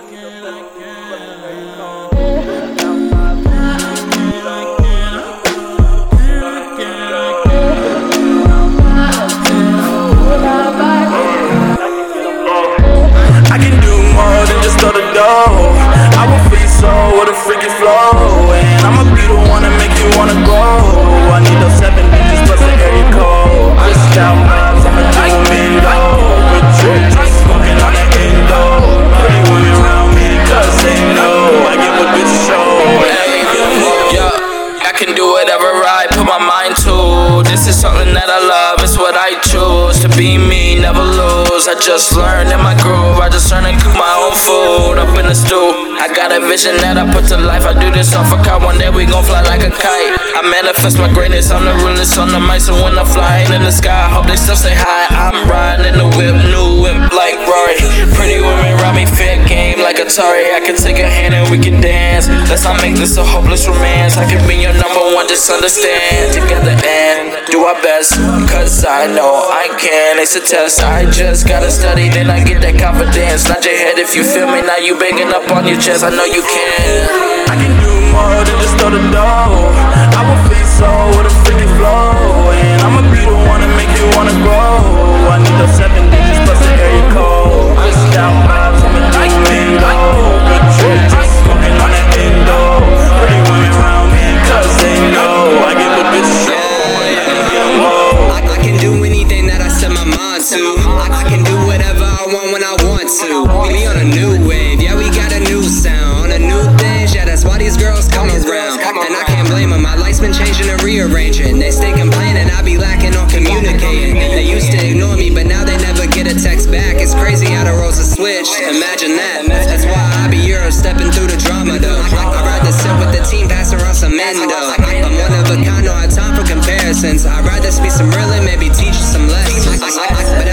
I can do more than just throw the dough. I will free soul with a freaky flow. Something that I love, it's what I choose. To be me, never lose. I just learned in my groove. I just learned to cook my own food up in the stew. I got a vision that I put to life. I do this off a car, one day we gon' fly like a kite. I manifest my greatness, I'm the realest on the mic. So when I'm flying in the sky, I hope they still say hi. I'm riding in the whip, new whip like Rory. Pretty women rob me, fair game Atari. I can take a hand and we can dance. Let's not make this a hopeless romance. I can be your number one, just understand. Together and do our best. Cause I know I can. It's a test. I just gotta study, then I get that confidence. Not your head if you feel me. Now you banging up on your chest. I know you can. I can do more than just throw the dough. My mind to. I, I can do whatever I want when I want to. We on a new wave, yeah, we got a new sound. On a new thing. yeah, that's why these girls come around. And I can't blame them, my life's been changing and rearranging. They stay complaining, I be lacking on communicating. They used to ignore me, but now they never get a text back. It's crazy how the roles have switched. Imagine that. That's why I be Euro stepping through the drama though. I, I ride the set with the team, passing around some men though nonsense. I'd rather speak some real and maybe teach some lessons. I, I, I,